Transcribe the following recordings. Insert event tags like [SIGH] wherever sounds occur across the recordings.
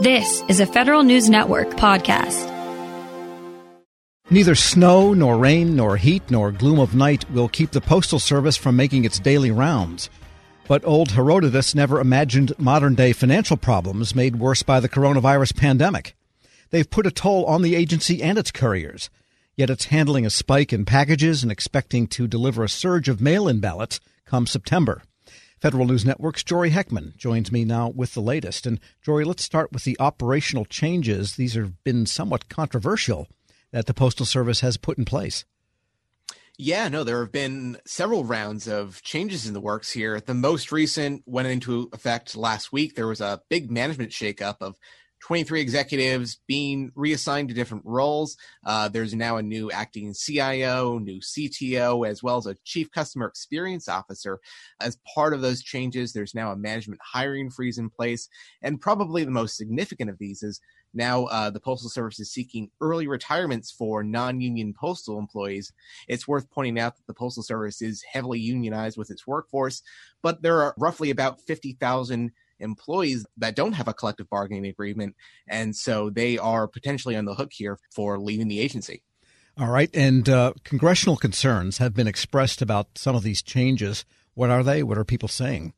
This is a Federal News Network podcast. Neither snow, nor rain, nor heat, nor gloom of night will keep the Postal Service from making its daily rounds. But old Herodotus never imagined modern day financial problems made worse by the coronavirus pandemic. They've put a toll on the agency and its couriers. Yet it's handling a spike in packages and expecting to deliver a surge of mail in ballots come September. Federal News Network's Jory Heckman joins me now with the latest. And Jory, let's start with the operational changes. These have been somewhat controversial that the Postal Service has put in place. Yeah, no, there have been several rounds of changes in the works here. The most recent went into effect last week. There was a big management shakeup of 23 executives being reassigned to different roles. Uh, there's now a new acting CIO, new CTO, as well as a chief customer experience officer. As part of those changes, there's now a management hiring freeze in place. And probably the most significant of these is now uh, the Postal Service is seeking early retirements for non union postal employees. It's worth pointing out that the Postal Service is heavily unionized with its workforce, but there are roughly about 50,000 employees that don't have a collective bargaining agreement. And so they are potentially on the hook here for leaving the agency. All right. And uh, congressional concerns have been expressed about some of these changes. What are they? What are people saying?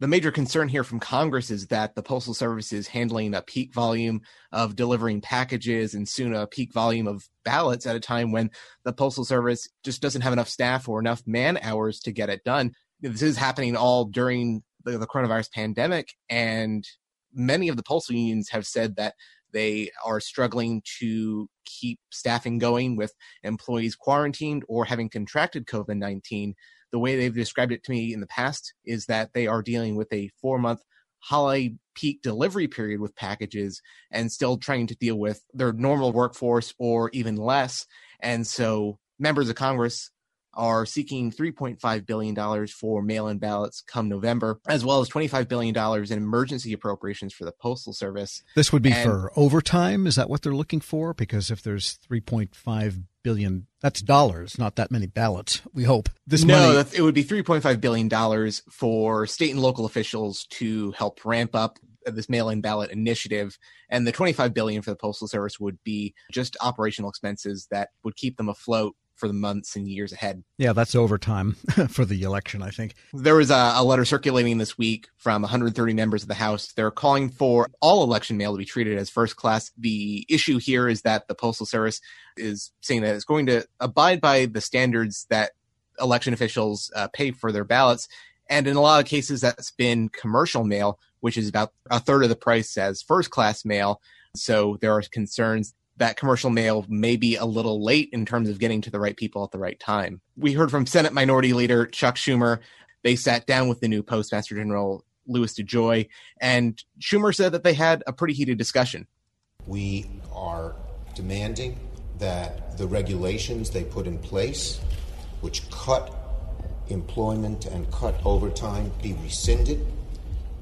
The major concern here from Congress is that the Postal Service is handling a peak volume of delivering packages and soon a peak volume of ballots at a time when the Postal Service just doesn't have enough staff or enough man hours to get it done. This is happening all during the, the coronavirus pandemic, and many of the postal unions have said that they are struggling to keep staffing going with employees quarantined or having contracted COVID 19. The way they've described it to me in the past is that they are dealing with a four month holiday peak delivery period with packages and still trying to deal with their normal workforce or even less. And so members of Congress are seeking $3.5 billion for mail in ballots come November, as well as $25 billion in emergency appropriations for the Postal Service. This would be and, for overtime? Is that what they're looking for? Because if there's 3.5 billion, that's dollars, not that many ballots, we hope. This no, money- it would be $3.5 billion for state and local officials to help ramp up this mail-in ballot initiative and the 25 billion for the postal service would be just operational expenses that would keep them afloat for the months and years ahead. Yeah, that's overtime [LAUGHS] for the election, I think. There was a, a, letter circulating this week from 130 members of the House. They're calling for all election mail to be treated as first class. The issue here is that the Postal Service is saying that it's going to abide by the standards that election officials uh, pay for their ballots. And in a lot of cases, that's been commercial mail, which is about a third of the price as first class mail. So there are concerns that commercial mail may be a little late in terms of getting to the right people at the right time. We heard from Senate Minority Leader Chuck Schumer. They sat down with the new Postmaster General Louis DeJoy, and Schumer said that they had a pretty heated discussion. We are demanding that the regulations they put in place, which cut employment and cut overtime, be rescinded,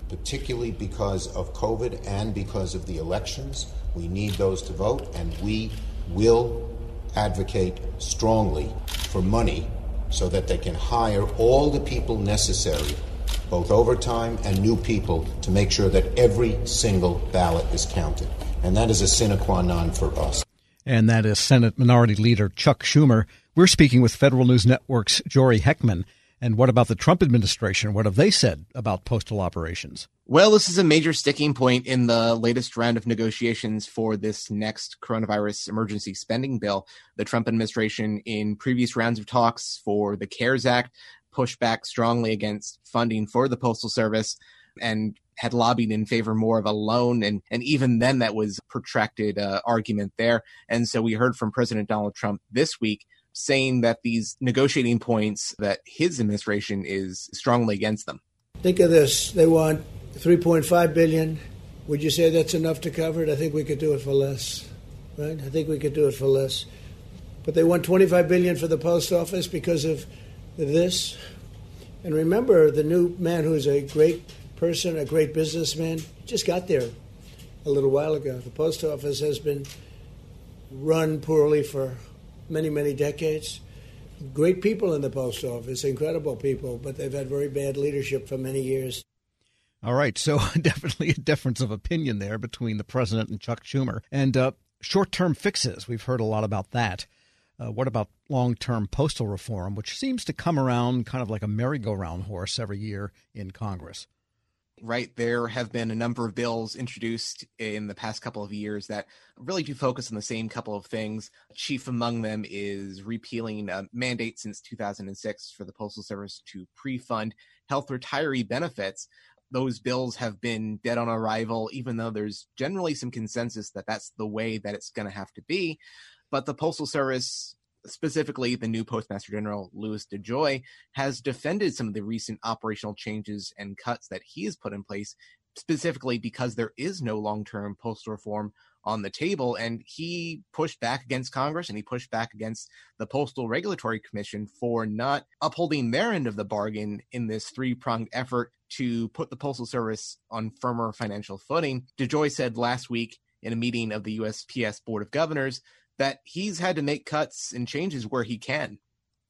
particularly because of COVID and because of the elections. We need those to vote, and we will advocate strongly for money so that they can hire all the people necessary, both overtime and new people, to make sure that every single ballot is counted. And that is a sine qua non for us. And that is Senate Minority Leader Chuck Schumer. We're speaking with Federal News Network's Jory Heckman. And what about the Trump administration? What have they said about postal operations? Well, this is a major sticking point in the latest round of negotiations for this next coronavirus emergency spending bill. The Trump administration, in previous rounds of talks for the CARES Act, pushed back strongly against funding for the Postal Service and had lobbied in favor more of a loan. And, and even then, that was protracted uh, argument there. And so we heard from President Donald Trump this week saying that these negotiating points that his administration is strongly against them. Think of this: they want 3.5 billion. Would you say that's enough to cover it? I think we could do it for less, right? I think we could do it for less. But they want 25 billion for the post office because of this. And remember, the new man who's a great person, a great businessman, just got there a little while ago. The post office has been run poorly for many, many decades. Great people in the post office, incredible people, but they've had very bad leadership for many years. All right, so [LAUGHS] definitely a difference of opinion there between the president and Chuck Schumer. And uh, short term fixes, we've heard a lot about that. Uh, what about long term postal reform, which seems to come around kind of like a merry go round horse every year in Congress? Right. There have been a number of bills introduced in the past couple of years that really do focus on the same couple of things. Chief among them is repealing a mandate since 2006 for the Postal Service to pre fund health retiree benefits. Those bills have been dead on arrival, even though there's generally some consensus that that's the way that it's going to have to be. But the Postal Service, specifically the new Postmaster General Louis DeJoy, has defended some of the recent operational changes and cuts that he has put in place, specifically because there is no long term postal reform on the table. And he pushed back against Congress and he pushed back against the Postal Regulatory Commission for not upholding their end of the bargain in this three pronged effort to put the Postal Service on firmer financial footing. DeJoy said last week in a meeting of the USPS Board of Governors that he's had to make cuts and changes where he can.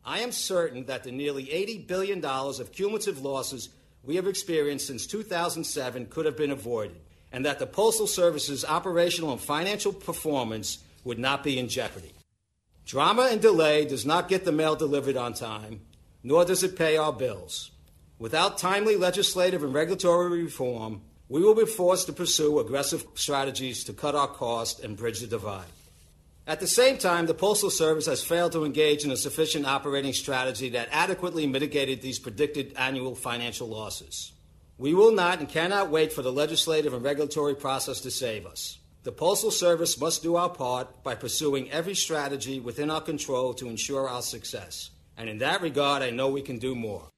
I am certain that the nearly $80 billion of cumulative losses we have experienced since 2007 could have been avoided, and that the Postal Service's operational and financial performance would not be in jeopardy. Drama and delay does not get the mail delivered on time, nor does it pay our bills. Without timely legislative and regulatory reform, we will be forced to pursue aggressive strategies to cut our costs and bridge the divide. At the same time, the Postal Service has failed to engage in a sufficient operating strategy that adequately mitigated these predicted annual financial losses. We will not and cannot wait for the legislative and regulatory process to save us. The Postal Service must do our part by pursuing every strategy within our control to ensure our success. And in that regard, I know we can do more.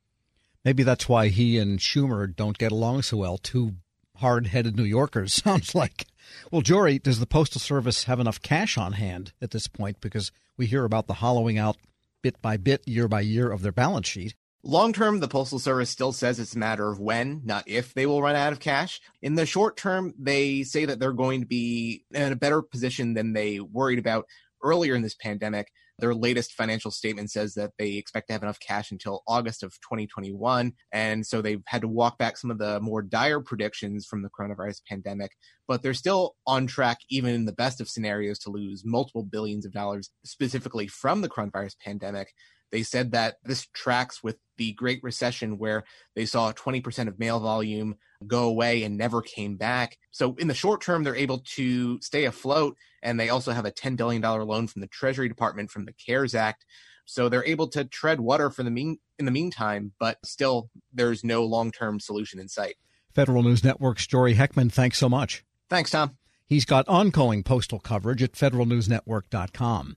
Maybe that's why he and Schumer don't get along so well. Two hard headed New Yorkers, [LAUGHS] sounds like. Well, Jory, does the Postal Service have enough cash on hand at this point? Because we hear about the hollowing out bit by bit, year by year of their balance sheet. Long term, the Postal Service still says it's a matter of when, not if they will run out of cash. In the short term, they say that they're going to be in a better position than they worried about earlier in this pandemic. Their latest financial statement says that they expect to have enough cash until August of 2021. And so they've had to walk back some of the more dire predictions from the coronavirus pandemic, but they're still on track, even in the best of scenarios, to lose multiple billions of dollars specifically from the coronavirus pandemic. They said that this tracks with the Great Recession, where they saw 20% of mail volume go away and never came back. So, in the short term, they're able to stay afloat. And they also have a $10 billion loan from the Treasury Department from the CARES Act. So they're able to tread water for the mean in the meantime, but still there's no long term solution in sight. Federal News Network's Jory Heckman, thanks so much. Thanks, Tom. He's got ongoing postal coverage at federalnewsnetwork.com.